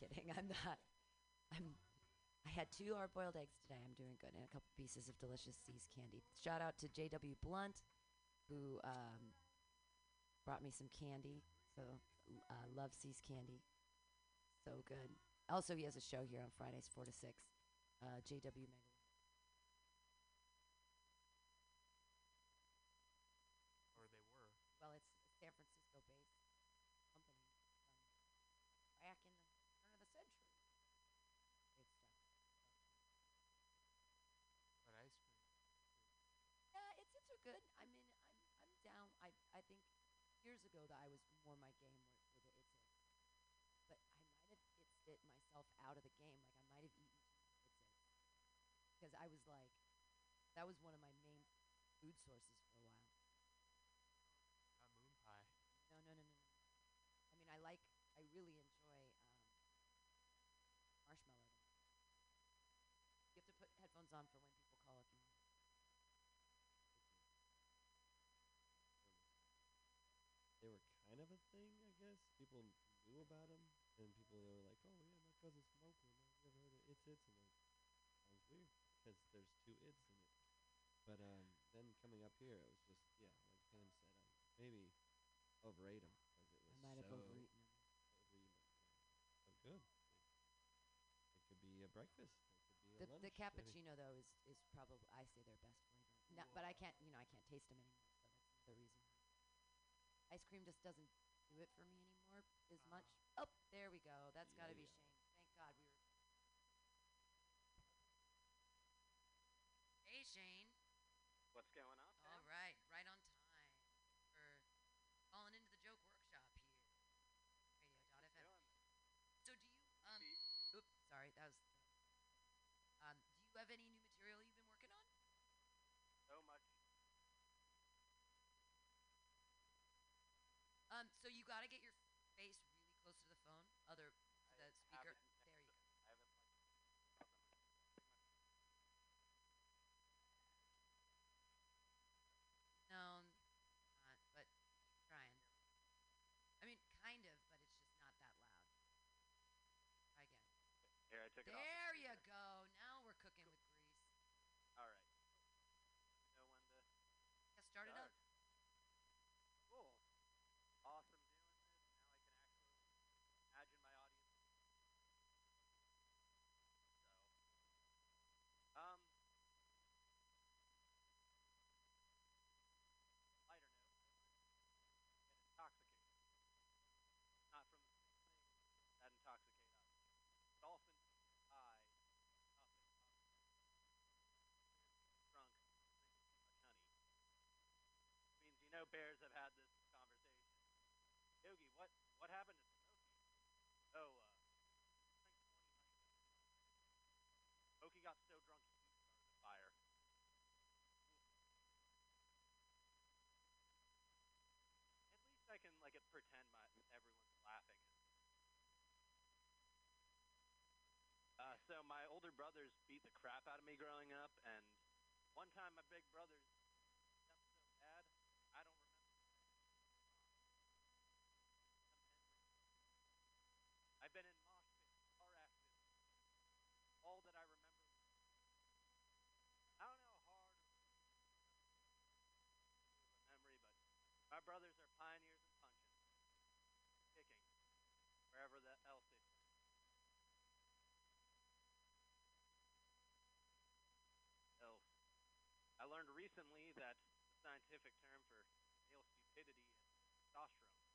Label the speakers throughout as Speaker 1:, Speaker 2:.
Speaker 1: kidding. I'm not. I'm. I had two hard-boiled eggs today. I'm doing good, and a couple pieces of delicious See's candy. Shout out to J.W. Blunt, who um, brought me some candy. So uh, love See's candy. So good. Also, he has a show here on Fridays, four to six. Uh, J.W. Mega.
Speaker 2: Or they were.
Speaker 1: Well, it's a San Francisco-based company from back in the turn of the century. Great stuff.
Speaker 2: But ice cream.
Speaker 1: Yeah, its its are good. I mean, I'm I'm down. I I think years ago that I was more my game with, with the its its, but I might have itsed it myself out of the game. Like I might have eaten too many its its because I was like, that was one of my main food sources for a while.
Speaker 2: Not moon pie.
Speaker 1: No, no, no, no, no. I mean, I like. I really enjoy um, marshmallow. You have to put headphones on for when people call if you want.
Speaker 3: They were kind of a thing, I guess. People knew about them, and people were like, "Oh yeah, my cousin smoked one. Have you ever heard of It's It's?" And like, sounds weird because there's two It's in it. But um, then coming up here, it was just yeah, like Pam said, I maybe overate them because it was
Speaker 1: I might have
Speaker 3: so
Speaker 1: overeaten them.
Speaker 3: yeah. So good. It, could be a breakfast. It could be a
Speaker 1: The,
Speaker 3: lunch.
Speaker 1: the cappuccino though is is probably I say their best flavor. No, but I can't you know I can't taste them anymore, so that's the reason. Ice cream just doesn't do it for me anymore as much. Oh, there we go. That's got to be
Speaker 3: Yeah.
Speaker 1: Shane. Thank God we were. Hey Shane.
Speaker 4: What's going on?
Speaker 1: All right, right on time for calling into the joke workshop here. Radio.fm. So do you um? Oops, sorry, that was. Um, do you have any new material you've been working on?
Speaker 4: So much.
Speaker 1: Um, so you got to get your face really close to the phone, other to the
Speaker 4: I
Speaker 1: speaker.
Speaker 4: haven't
Speaker 1: There you go.
Speaker 4: I haven't like.
Speaker 1: No, not, but keep trying. I mean, kind of, but it's just not that loud. Try again.
Speaker 4: Here, I took it off.
Speaker 1: There you go. Now we're cooking with grease.
Speaker 4: All right. Know when to
Speaker 1: Yeah, start it up.
Speaker 4: start. Cool. Awesome doing this. Now I can actually imagine my audience. So, um, lighter note. Get intoxicated. Not from the things that intoxicate us. Dolphins eye. Nothing. Drunk. Drinking too much honey means you know bears have had this conversation. Yogi, what what happened to Smokey? Oh, uh, drank 20 honeycombs. Smokey got so drunk he started a fire. At least I can like pretend my everyone's laughing. Uh, so my older brothers beat the crap out of me growing up, and one time my big brothers stepped so bad, I don't remember. I've been in mosh pits, car accidents. All that I remember. I don't know how hard or memory, but my brothers are pioneers in punching, kicking, wherever the else they. Elf. I learned recently that scientific term for male stupidity testosterone.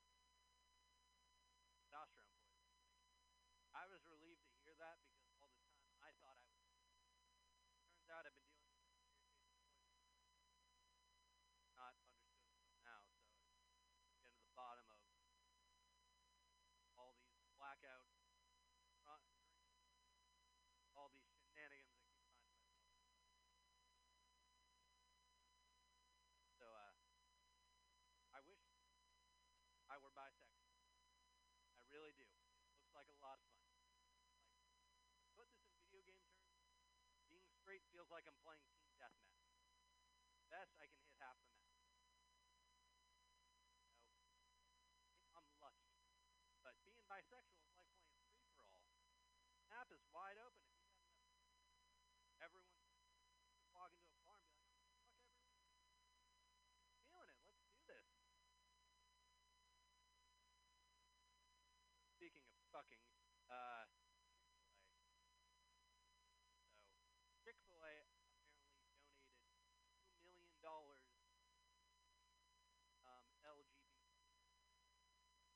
Speaker 4: Testosterone poisoning. I was relieved to hear that because all the time I thought I was. Turns out I've been dealing with some serious cases of poisoning. Not understood until now, so I get to the bottom of all these blackout, drunk, all these shenanigans I keep finding myself. So, uh, I wish I were bisexual. I really do. Looks like a lot of fun. Like, put this in video game terms, being straight feels like I'm playing team deathmatch. Best, I can hit half the map. If I'm lucky. But being bisexual is like playing free for all. Map is wide open. If you got enough, everyone can walk into a bar and be like, "Oh, fuck everyone, feeling it. Let's do this." Fucking, uh, Chick Fil A. So Chick Fil A apparently donated two million dollars um, LGBT,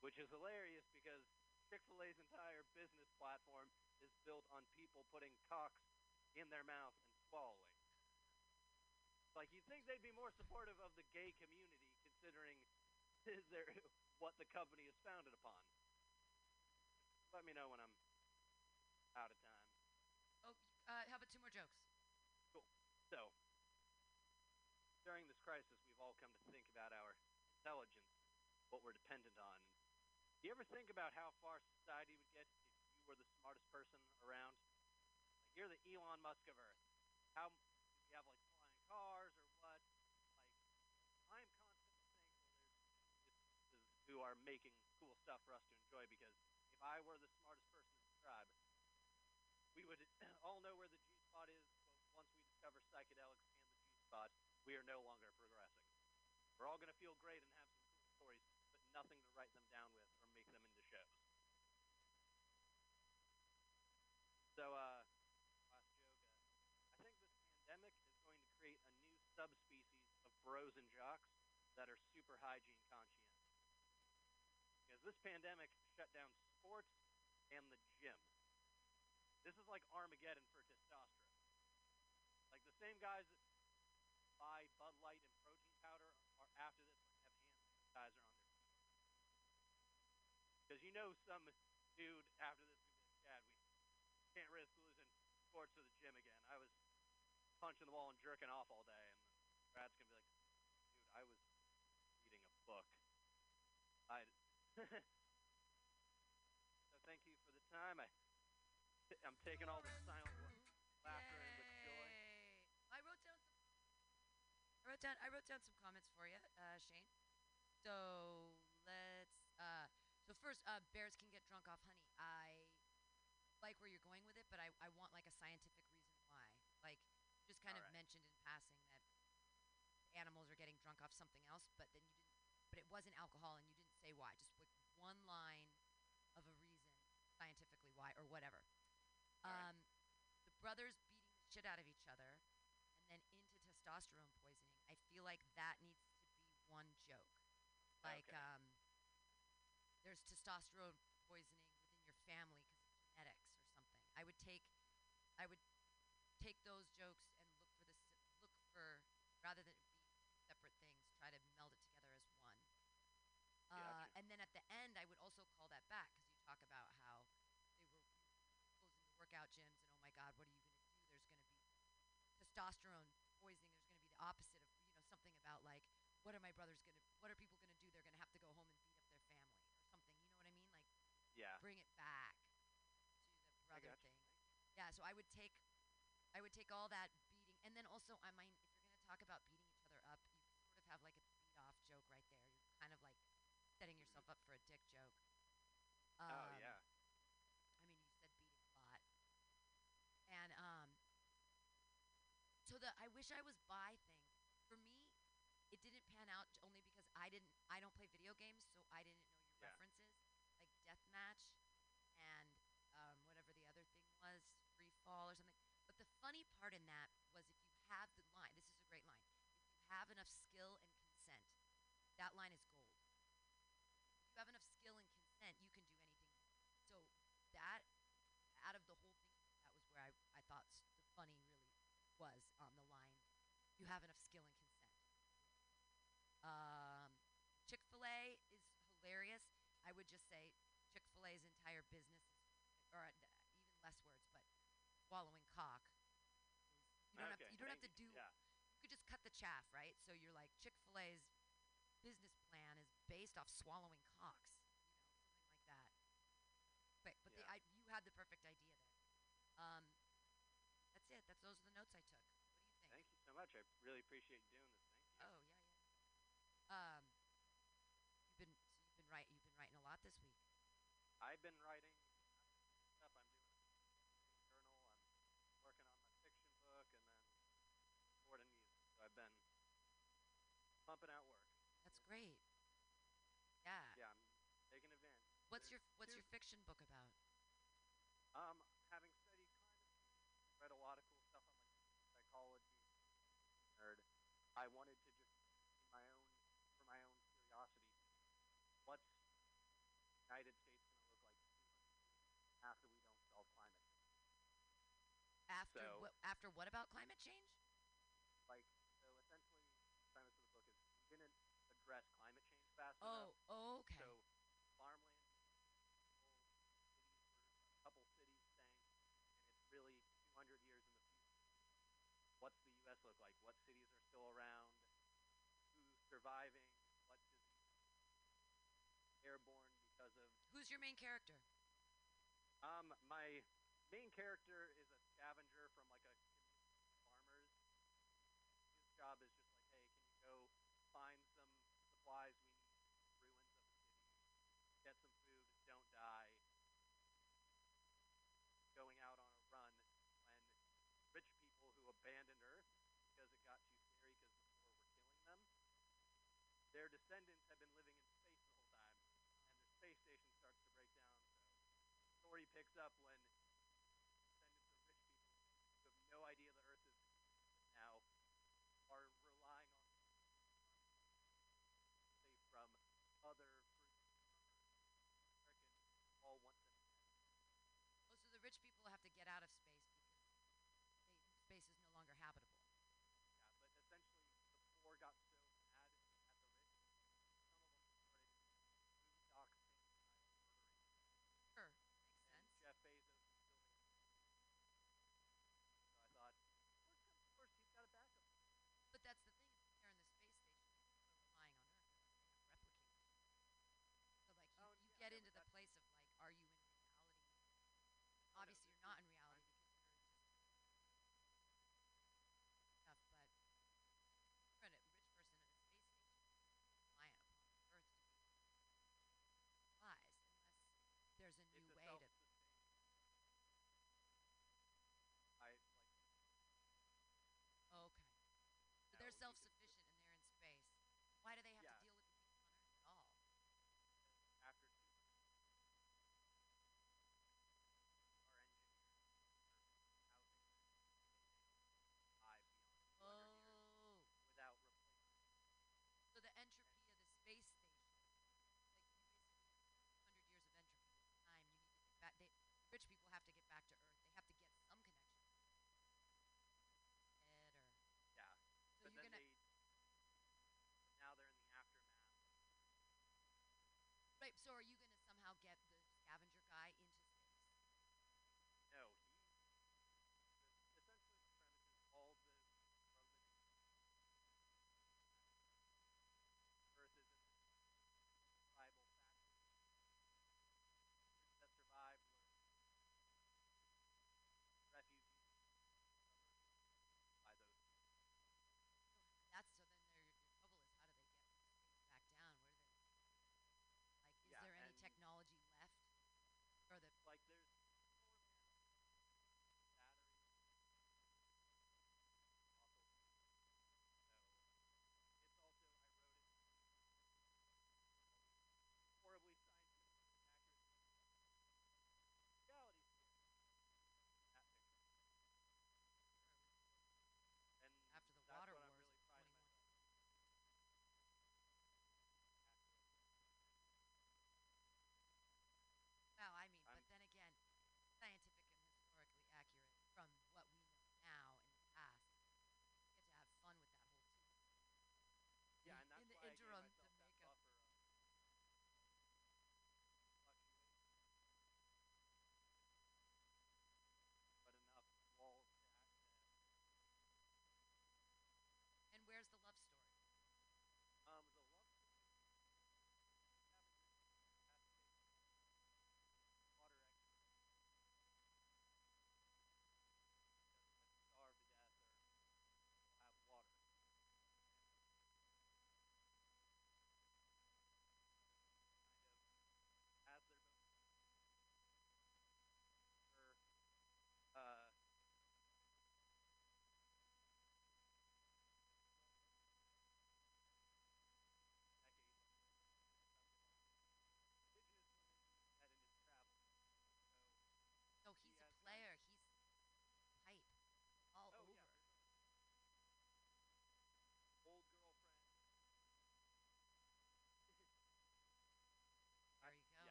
Speaker 4: which is hilarious because Chick Fil A's entire business platform is built on people putting cocks in their mouth and swallowing. Like you'd think they'd be more supportive of the gay community, considering their, what the company is founded upon. Let me know when I'm out of time.
Speaker 1: Oh, uh, how about two more jokes? Cool.
Speaker 4: So, during this crisis, we've all come to think about our intelligence, what we're dependent on. Do you ever think about how far society would get if you were the smartest person around? Like you're the Elon Musk of Earth. How you have like flying cars or what? Like I'm constantly thankful there's who are making cool stuff for us to enjoy because if I were the smartest person in the tribe, we would all know where the G spot is. But once we discover psychedelics and the G spot, we are no longer progressing. We're all going to feel great and have some cool stories, but nothing to write them down with or make them into shows. So, uh, last joke. Uh, I think this pandemic is going to create a new subspecies of bros and jocks that are super hygiene conscientious. Because this pandemic shut down sports and the gym. This is like Armageddon for testosterone. Like the same guys that buy Bud Light and protein powder are after this have hand sanitizer on their. Because you know some dude after this Dad, we can't risk losing sports to the gym again. I was punching the wall and jerking off all day, and Brad's gonna be like, dude, I was reading a book. I. so thank you for the time. I I'm taking all the silent laughter in with joy.
Speaker 1: I wrote down some. I wrote down. I wrote down some comments for you, uh, Shane. So let's. Uh, so first, uh, bears can get drunk off honey. I like where you're going with it, but I, I want like a scientific reason why. Like just kind of
Speaker 4: Alright.
Speaker 1: mentioned in passing that animals are getting drunk off something else, but then you didn't. But it wasn't alcohol, and you didn't say why. Just like one line of a reason scientifically why or whatever. Um, the brothers beating the shit out of each other, and then into testosterone poisoning. I feel like that needs to be one joke. Like,
Speaker 4: Okay.
Speaker 1: um, there's testosterone poisoning within your family because of genetics or something. I would take, I would take those jokes and look for this, look for rather than it be two separate things, try to meld it together as one. Uh,
Speaker 4: Gotcha.
Speaker 1: and then at the end, I would also call that back because you talk about how they were closing the workout gyms and oh my God, what are you going to do? There's going to be testosterone poisoning. There's going to be the opposite of you know something about like what are my brothers going to, what are people going to do? They're going to have to go home and beat up their family or something. You know what I mean? Like
Speaker 4: Yeah.
Speaker 1: bring it back to the brother thing. Yeah, so I would take I would take all that beating and then also I mean if you're gonna talk about beating each other up, you sort of have like a beat off joke right there. You're kind of like setting yourself up for a dick joke.
Speaker 4: oh uh,
Speaker 1: Um,
Speaker 4: yeah.
Speaker 1: I mean, you said beating a lot. And um so the I wish I was bi thing for me it didn't pan out only because I didn't I don't play video games, so I didn't know your
Speaker 4: Yeah.
Speaker 1: references like deathmatch and um, whatever the other thing was, free fall or something. But the funny part in that was if you have the line, this is a great line. If you have enough skill and consent, that line is gold. If you have enough skill and consent, you can do anything. So that, out of the whole thing, that was where I, I thought s- the funny really was on the line. You have enough skill and consent. Um, Chick Fil A is hilarious. I would just say Chick Fil A's entire business, is, or uh, even less words, but swallowing cock. Is, you don't have
Speaker 4: okay.
Speaker 1: to, you don't have to do.
Speaker 4: you. Yeah.
Speaker 1: You could just cut the chaff, right? So you're like Chick Fil A's business plan is based off swallowing cocks, you know, something like that. But but the, I, you had the perfect idea there. Um, that's it. That's those are the notes I took
Speaker 4: so much. I really appreciate you doing this. Thank you.
Speaker 1: Oh yeah, yeah. Um, you've been so you've been writing you've been writing a lot this week.
Speaker 4: I've been writing stuff. I'm doing a journal. I'm working on my fiction book, and then recording music. So I've been pumping out work. That's you great. Yeah. Yeah, I'm taking advantage. What's There's your What's your fiction book about? Um,
Speaker 1: After
Speaker 4: so
Speaker 1: what? After what about climate change?
Speaker 4: Like, so essentially, the premise of the book is we didn't address climate change fast
Speaker 1: oh,
Speaker 4: enough.
Speaker 1: Oh, okay.
Speaker 4: So farmland, cities, a couple cities sank, and it's really 200 years in the future. What's the U.S. look like? What cities are still around? Who's surviving? What's? Airborne because of.
Speaker 1: Who's your main character?
Speaker 4: Um, my main character is their descendants have been living in space the whole time, and the space station starts to break down. So story picks up when descendants of rich people who have no idea the Earth is now are relying on from other Americans all want them.
Speaker 1: Oh, so the rich people have to get out of space because they, space is no longer habitable.
Speaker 4: Yeah, but essentially the poor got type. So
Speaker 1: are you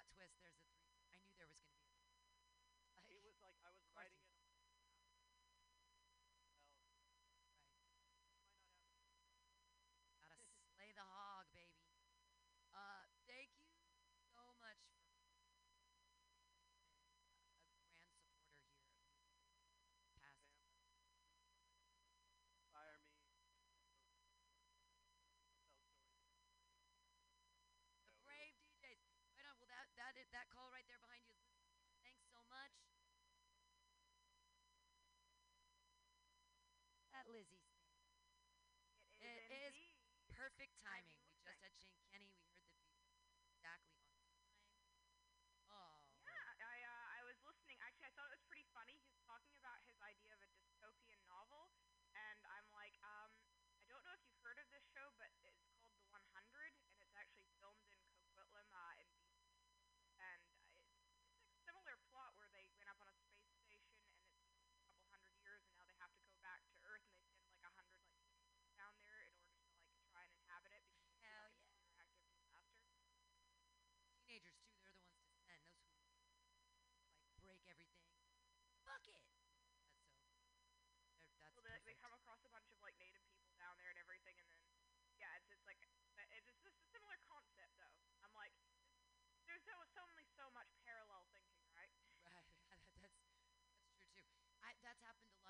Speaker 1: plot twist
Speaker 4: It
Speaker 1: is,
Speaker 5: it is
Speaker 1: perfect timing. bucket. That's so. That's
Speaker 5: well, the, they come across a bunch of like native people down there and everything, and then yeah, it's just like it's just this a similar concept though. I'm like, there's so, so only so much parallel thinking, right?
Speaker 1: Right. that's that's true too. I, that's happened a lot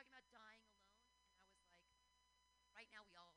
Speaker 1: talking about dying alone. And I was like, right now we all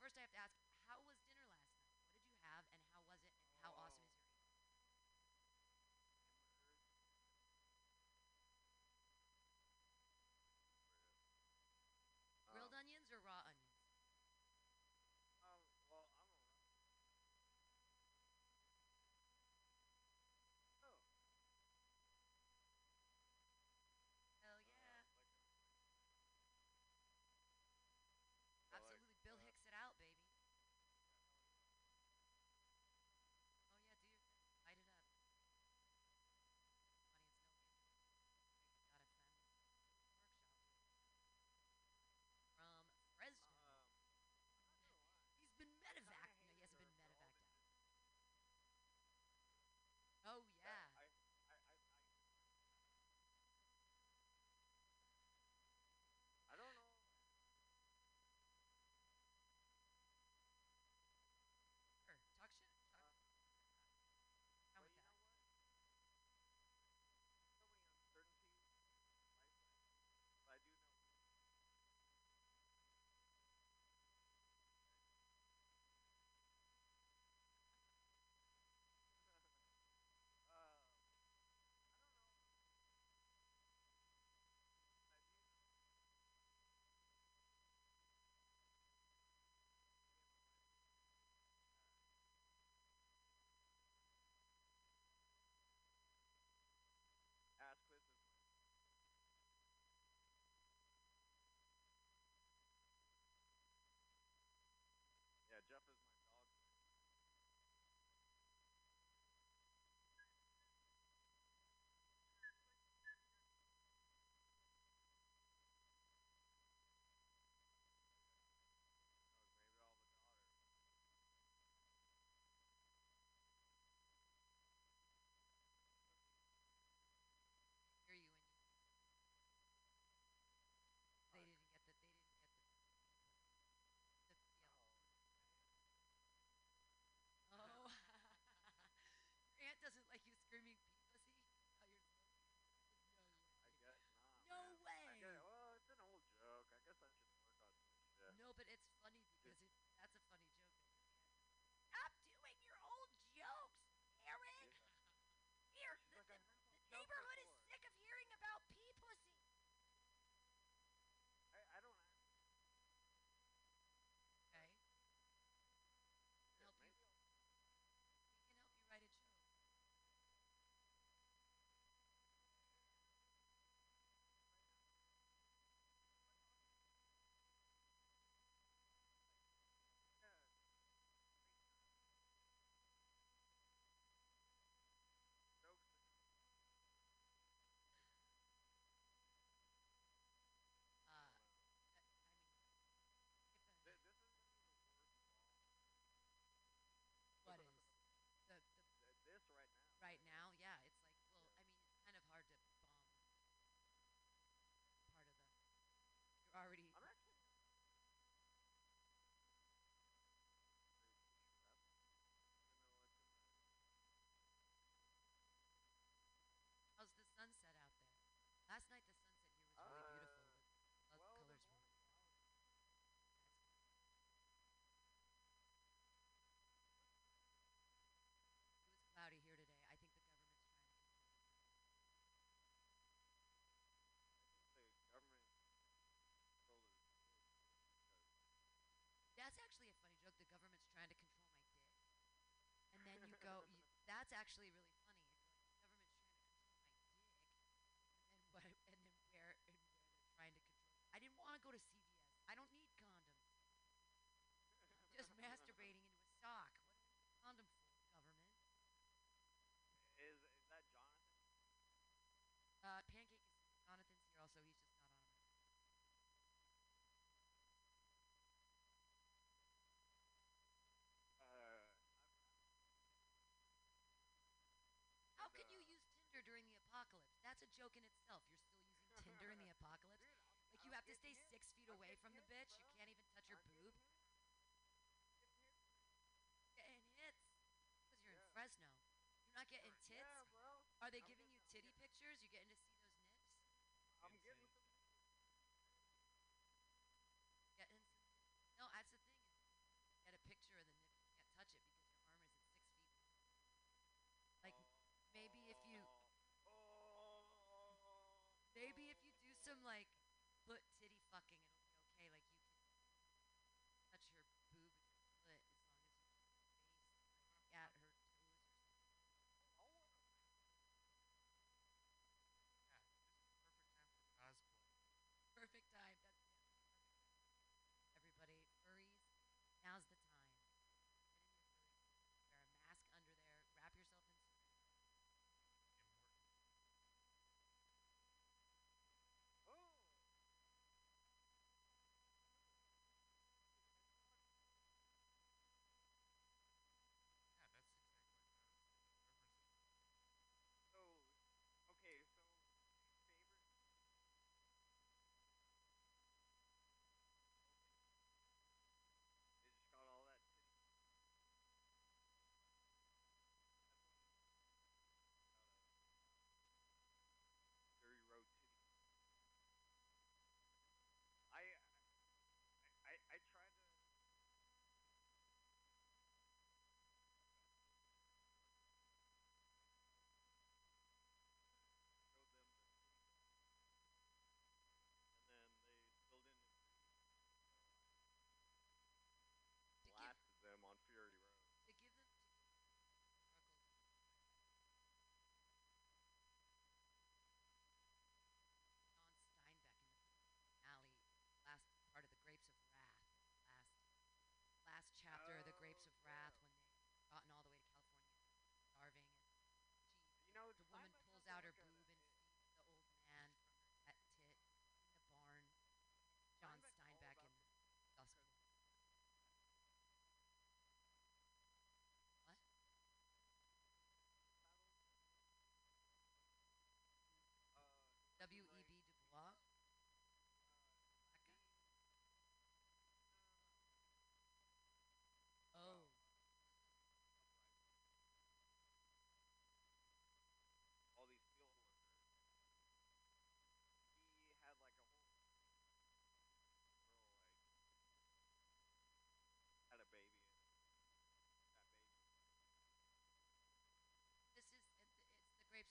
Speaker 5: first I
Speaker 1: have
Speaker 5: to
Speaker 4: ask, actually
Speaker 1: really that's a joke in itself. You're still using Tinder in the apocalypse.
Speaker 4: Dude,
Speaker 1: like you have to stay
Speaker 4: you.
Speaker 1: six feet away from the bitch.
Speaker 4: Bro.
Speaker 1: You can't even touch her boob.
Speaker 4: Getting
Speaker 1: hits because you're
Speaker 4: yeah.
Speaker 1: in Fresno. You're not getting tits.
Speaker 4: Yeah,
Speaker 1: Are they
Speaker 4: I'm
Speaker 1: giving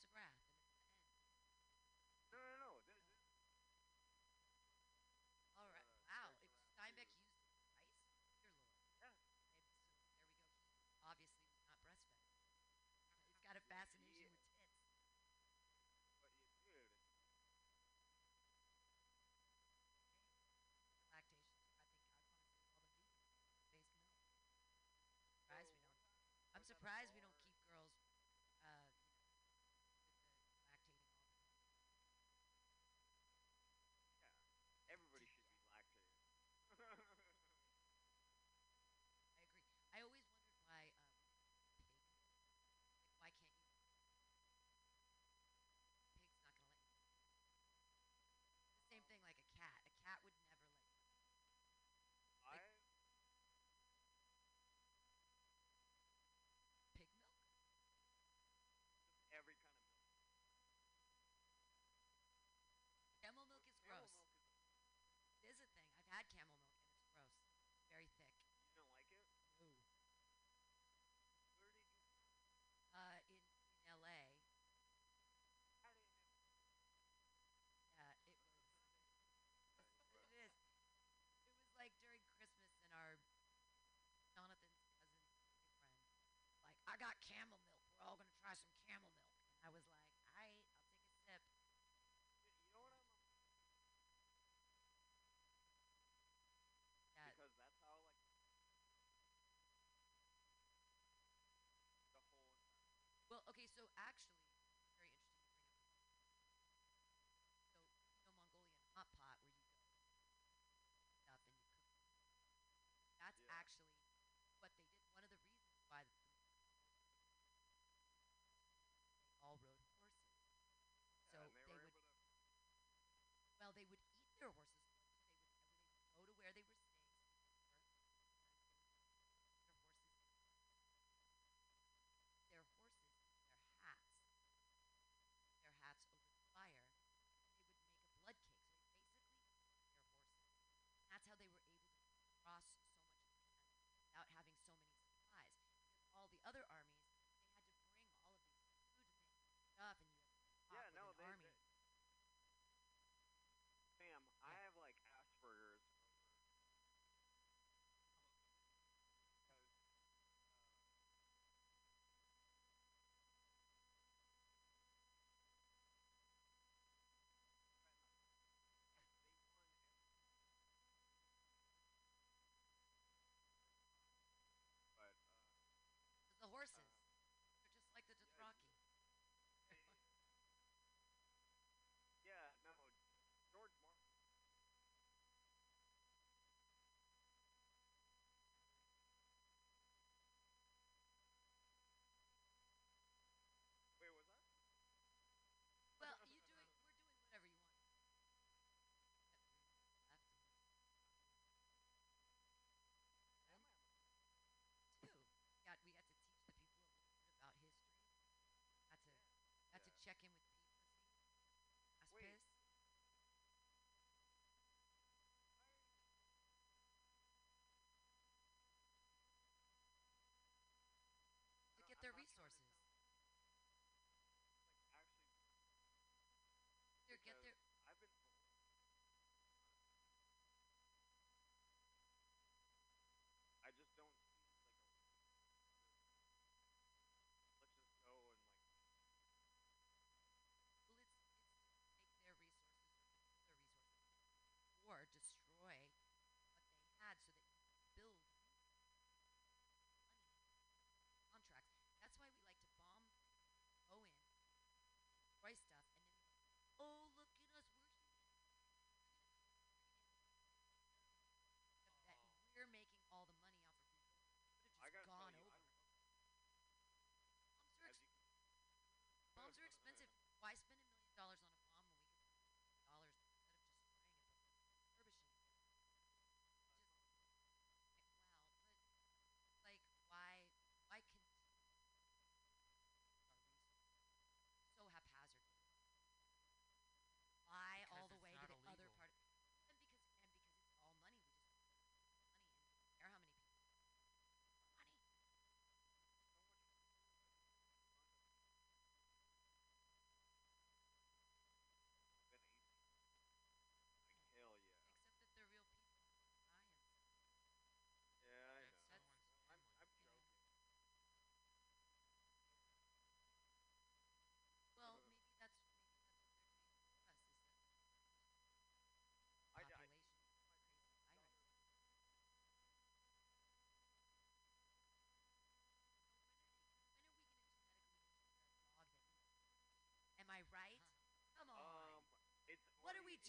Speaker 1: of wrath.
Speaker 4: No, no, no. This,
Speaker 1: All right.
Speaker 4: Uh,
Speaker 1: wow. If Steinbeck used it twice, dear Lord.
Speaker 4: Yeah.
Speaker 1: So there we go. He obviously was not breastfed. He's got a fascination
Speaker 4: yeah.
Speaker 1: with tits.
Speaker 4: But he did.
Speaker 1: Lactation. I think I want to all the based milk. Surprised we don't. I'm surprised we don't. camel milk. We're all going to try some camel milk. And I was like, all right, I'll take a sip.
Speaker 4: You know what I'm.
Speaker 1: That
Speaker 4: because that's how, like, the whole.
Speaker 1: Well, okay, so actually,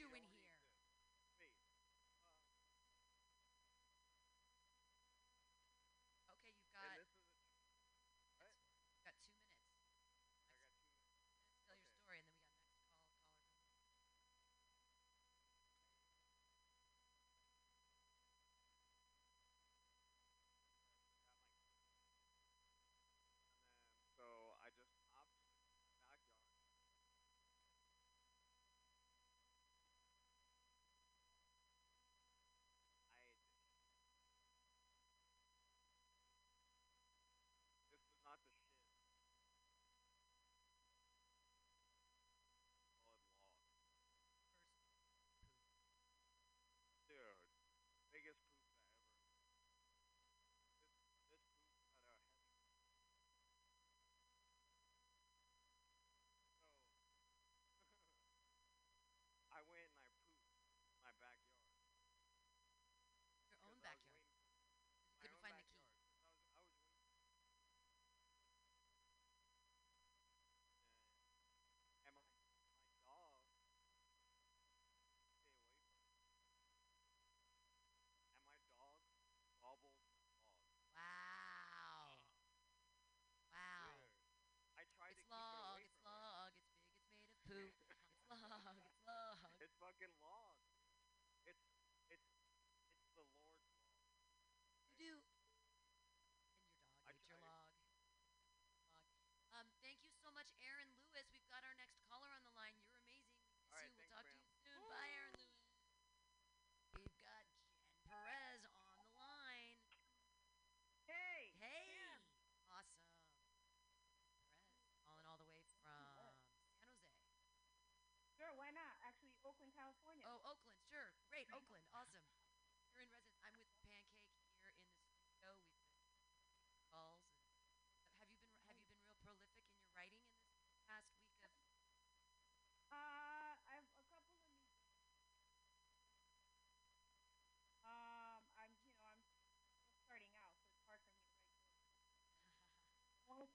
Speaker 4: need
Speaker 1: here?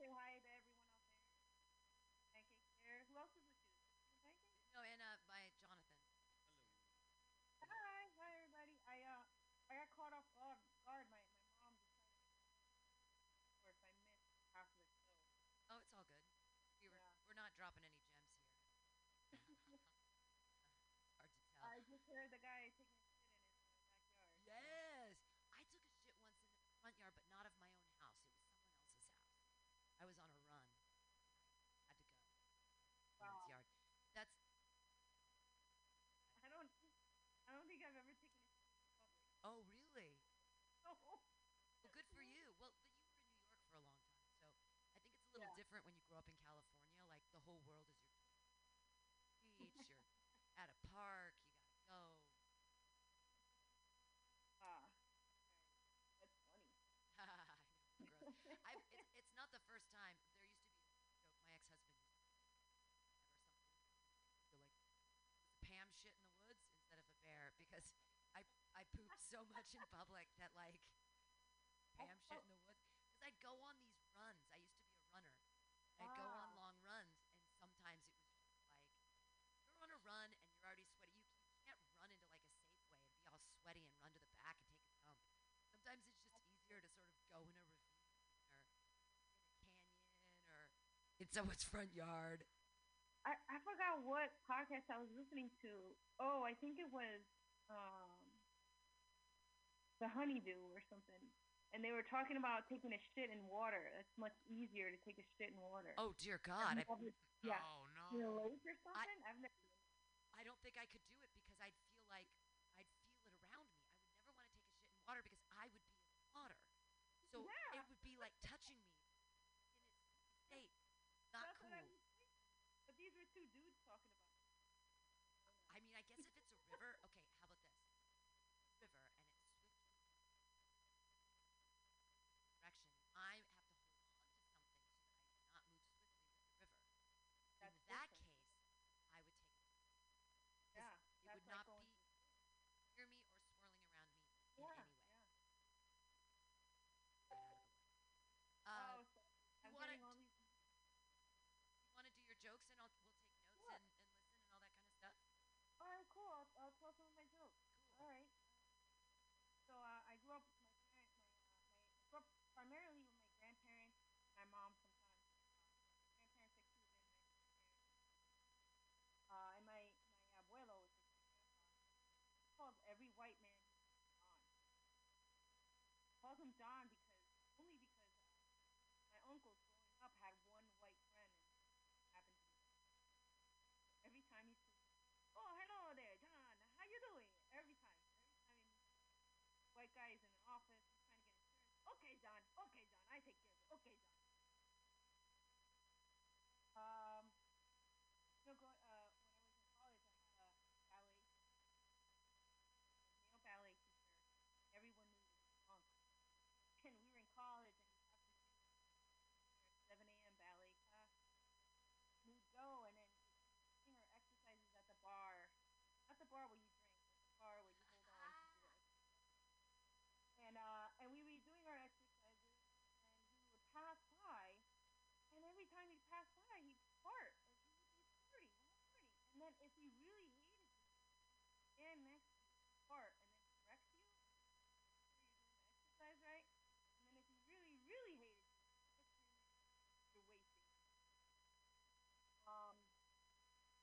Speaker 6: Say hi to everyone out there. Pancake there. Who else is with you? You Pancake?
Speaker 1: No, and uh by Jonathan. Hello.
Speaker 6: Hi, hi everybody. I uh, I got caught off guard. guard. My my mom decided, of course, I missed half of the show.
Speaker 1: Oh, it's all good. We were
Speaker 6: Yeah.
Speaker 1: we're not dropping any gems here. hard to tell.
Speaker 6: I just heard the guy taking a shit in his uh, backyard. so-
Speaker 1: Yes. I took a shit once in the front yard, but not of my own house. It was someone else's house. I was on a run. I had to go. in
Speaker 6: Wow.
Speaker 1: Someone's yard. That's
Speaker 6: I don't. I don't think I've ever taken a shit in public.
Speaker 1: oh really?
Speaker 6: Oh,
Speaker 1: Well, good for you. Well, but you were in New York for a long time, so I think it's a little
Speaker 6: Yeah.
Speaker 1: Different when you grow up in California. Like the whole world is your beach. You're at a park. You gotta go.
Speaker 6: ah. That's funny.
Speaker 1: I know, it's gross. I, it's, it's not the first time. There used to be joke. My ex-husband used to say, whenever something, like, Pam shit in the woods instead of a bear because I I pooped so much in public that like Pam shit in the woods. Because I'd go on these runs. I used I'd go on long runs, and sometimes it was just like you're on a run and you're already sweaty. You, you can't run into like a Safeway and be all sweaty and run to the back and take a dump. Sometimes it's just easier to sort of go in a ravine or in a canyon or in someone's front yard.
Speaker 6: I, I forgot what podcast I was listening to. Oh, I think it was um the Honeydew or something. And they were talking about taking a shit in water. It's much easier to take a shit in water.
Speaker 1: Oh dear God! I,
Speaker 6: Have you ever- yeah.
Speaker 2: Oh no.
Speaker 6: In a lake or something? I've never.
Speaker 1: I don't think I could do it because I'd feel like I'd feel it around me. I would never want to take a shit in water because I would be in the water. So
Speaker 6: Yeah.
Speaker 1: it would be like touching me in its state. Not
Speaker 6: That's
Speaker 1: cool.
Speaker 6: what I was thinking. But these were two dudes talking about. it.
Speaker 1: I mean, I guess if it's a river, okay, how about this? River and it's swiftly direction. I have to hold on to something so that I do not move swiftly with the river.
Speaker 6: That's
Speaker 1: in that
Speaker 6: calls him Don because And if he really needed you, then that's part. And then he corrects you, so you're doing exercise right. And then if he really, really hated you, you're wasting. Um,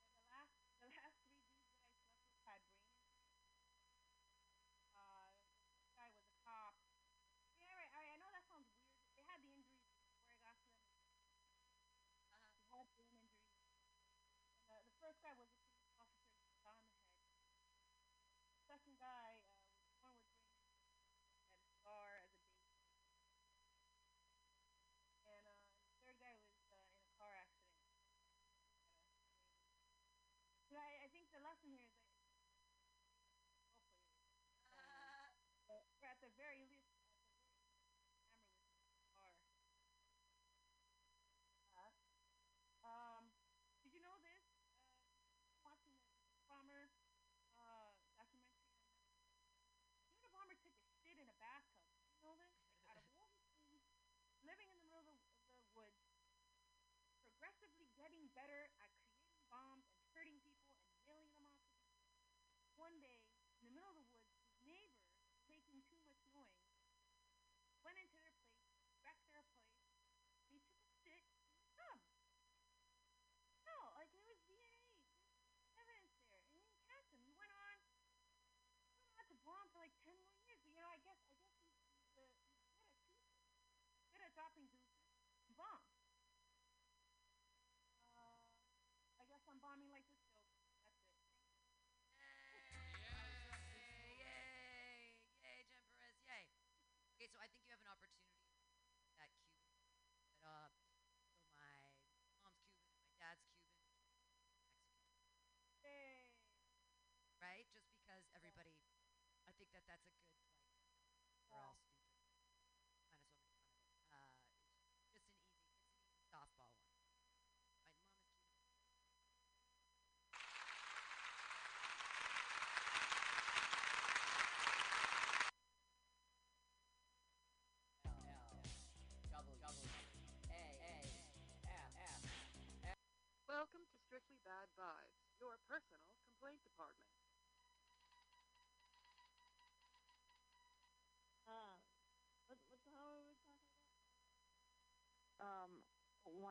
Speaker 6: and the last, the last three dudes that I slept with had brains. Uh, this guy was a cop. Yeah, all right, all right. I know that sounds weird. They had the injuries before I got to them. Uh-huh. They had brain injuries. And uh, the first guy was a living in the middle of the, the woods, progressively getting better at creating bombs and hurting people and mailing them off. One day, dropping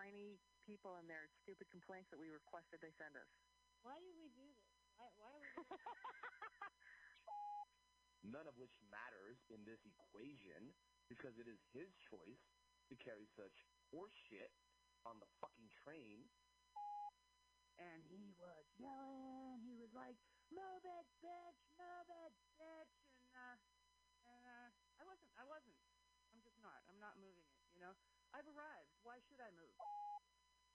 Speaker 7: whiny people and their stupid complaints that we requested they send us.
Speaker 8: Why do we do this? Why, why are we doing
Speaker 9: None of which matters in this equation because it is his choice to carry such horseshit on the fucking train.
Speaker 7: And he was yelling. He was like, "Move it, bitch! Move it, bitch!" And uh,
Speaker 10: and uh, I wasn't. I wasn't. I'm just not. I'm not moving it. You know. I've arrived. Why should I move?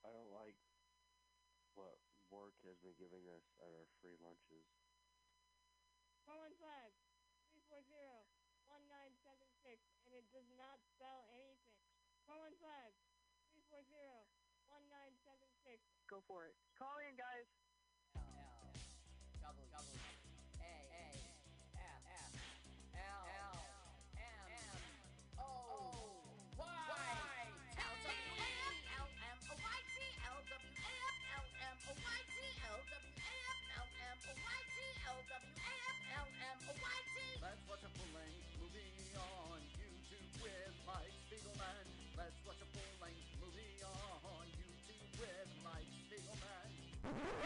Speaker 3: I don't like what work has been giving us at our free lunches.
Speaker 8: 415 340 1976, and it does not spell anything. 415 340 1976.
Speaker 7: Go for it. Call in, guys.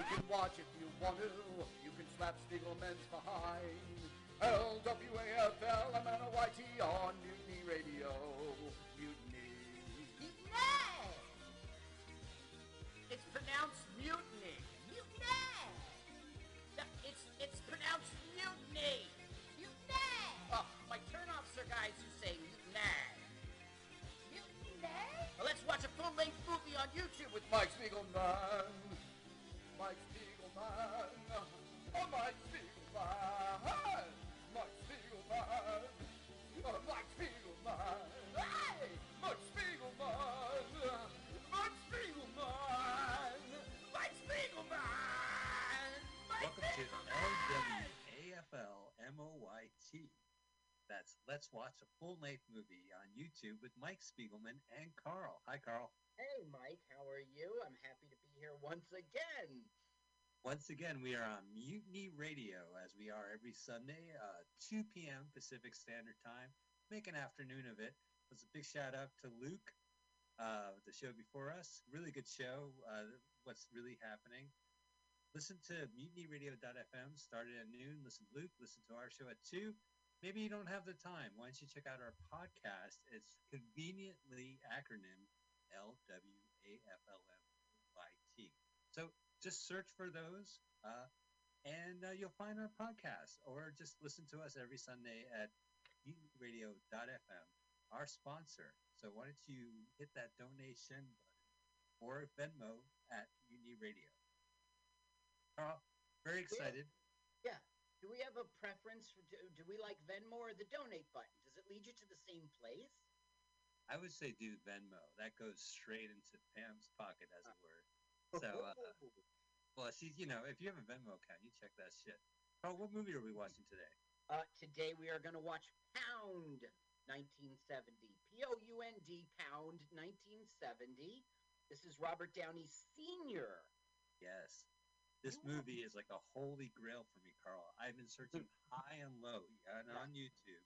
Speaker 11: can watch if you want to. You can slap Spiegelman's behind. LWAFL, on
Speaker 12: a on
Speaker 13: Let's Watch a Full Length Movie on YouTube with Mike Spiegelman and Carl. Hi, Carl.
Speaker 12: Hey, Mike, how are you? I'm happy to be here once again.
Speaker 13: Once again, we are on Mutiny Radio as we are every Sunday, uh, 2 p.m. Pacific Standard Time. Make an afternoon of it. It's a big shout out to Luke, uh, the show before us. Really good show. Uh, what's really happening? Listen to mutinyradio.fm. Started at noon. Listen to Luke. Listen to our show at 2. Maybe you don't have the time. Why don't you check out our podcast? It's conveniently acronym L-W-A-F-L-M-Y-T. So just search for those, uh, and uh, you'll find our podcast, or just listen to us every Sunday at mutinyradio.fm, our sponsor. So why don't you hit that donation button or Venmo at Mutiny Radio. Carl, very excited.
Speaker 12: Yeah. Do we have a preference? For, do, do we like Venmo or the donate button? Does it lead you to the same place?
Speaker 13: I would say do Venmo. That goes straight into Pam's pocket, as it were. So, uh, well, she's you know, if you have a Venmo account, you check that shit. Oh, what movie are we watching today?
Speaker 12: Uh, today we are going to watch Pound 1970. P O U N D Pound 1970. This is Robert Downey Sr.
Speaker 13: Yes. This movie is like a holy grail for me, Carl. I've been searching high and low and on YouTube,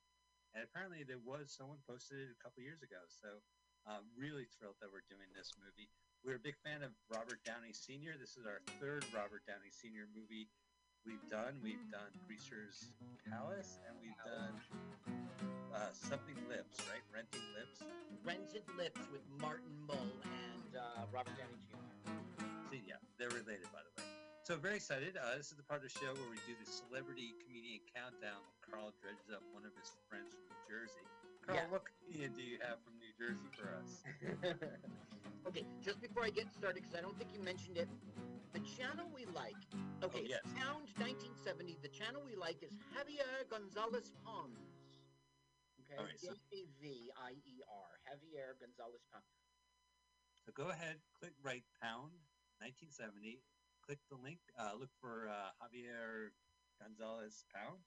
Speaker 13: and apparently there was someone posted it a couple years ago. So, uh, really thrilled that we're doing this movie. We're a big fan of Robert Downey Sr. This is our third Robert Downey Sr. movie we've done. We've done Greaser's Palace, and we've done uh, Something Lips, right? Renting Lips.
Speaker 12: Rented Lips with Martin Mull and uh, Robert Downey Jr.
Speaker 13: See, yeah, they're related, by the way. So very excited. Uh, this is the part of the show where we do the celebrity comedian countdown. Carl dredges up one of his friends from New Jersey. Carl,
Speaker 12: Yeah.
Speaker 13: what comedian do you have from New Jersey for us?
Speaker 12: okay, just before I get started, because I don't think you mentioned it, the channel we like. Okay,
Speaker 13: yes.
Speaker 12: Pound 1970. The channel we like is Javier Gonzalez Pons. Okay,
Speaker 13: All right, so-
Speaker 12: J A V I E R. Javier Gonzalez Pons.
Speaker 13: So go ahead, click right pound 1970. Click the link. Uh, look for uh, Javier Gonzalez Pound.